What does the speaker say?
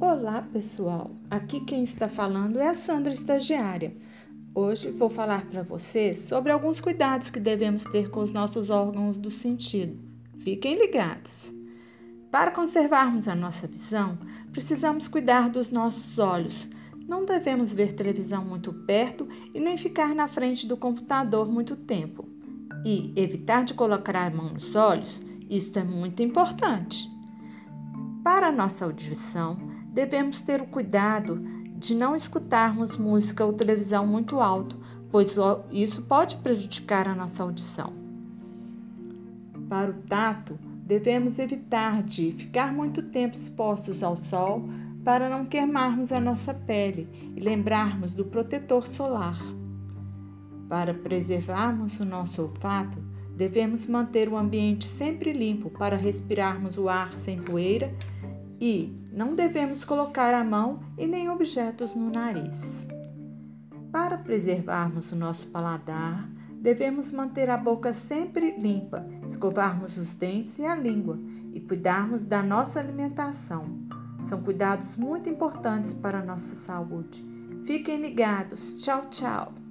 Olá, pessoal. Aqui quem está falando é a Sandra Estagiária. Hoje vou falar para você sobre alguns cuidados que devemos ter com os nossos órgãos do sentido. Fiquem ligados. Para conservarmos a nossa visão, precisamos cuidar dos nossos olhos. Não devemos ver televisão muito perto e nem ficar na frente do computador muito tempo. E evitar de colocar a mão nos olhos, isto é muito importante. Para nossa audição, devemos ter o cuidado de não escutarmos música ou televisão muito alto, pois isso pode prejudicar a nossa audição. Para o tato, devemos evitar de ficar muito tempo expostos ao sol para não queimarmos a nossa pele e lembrarmos do protetor solar. Para preservarmos o nosso olfato, devemos manter o ambiente sempre limpo para respirarmos o ar sem poeira e não devemos colocar a mão e nem objetos no nariz. Para preservarmos o nosso paladar, devemos manter a boca sempre limpa, escovarmos os dentes e a língua e cuidarmos da nossa alimentação. São cuidados muito importantes para a nossa saúde. Fiquem ligados. Tchau, tchau.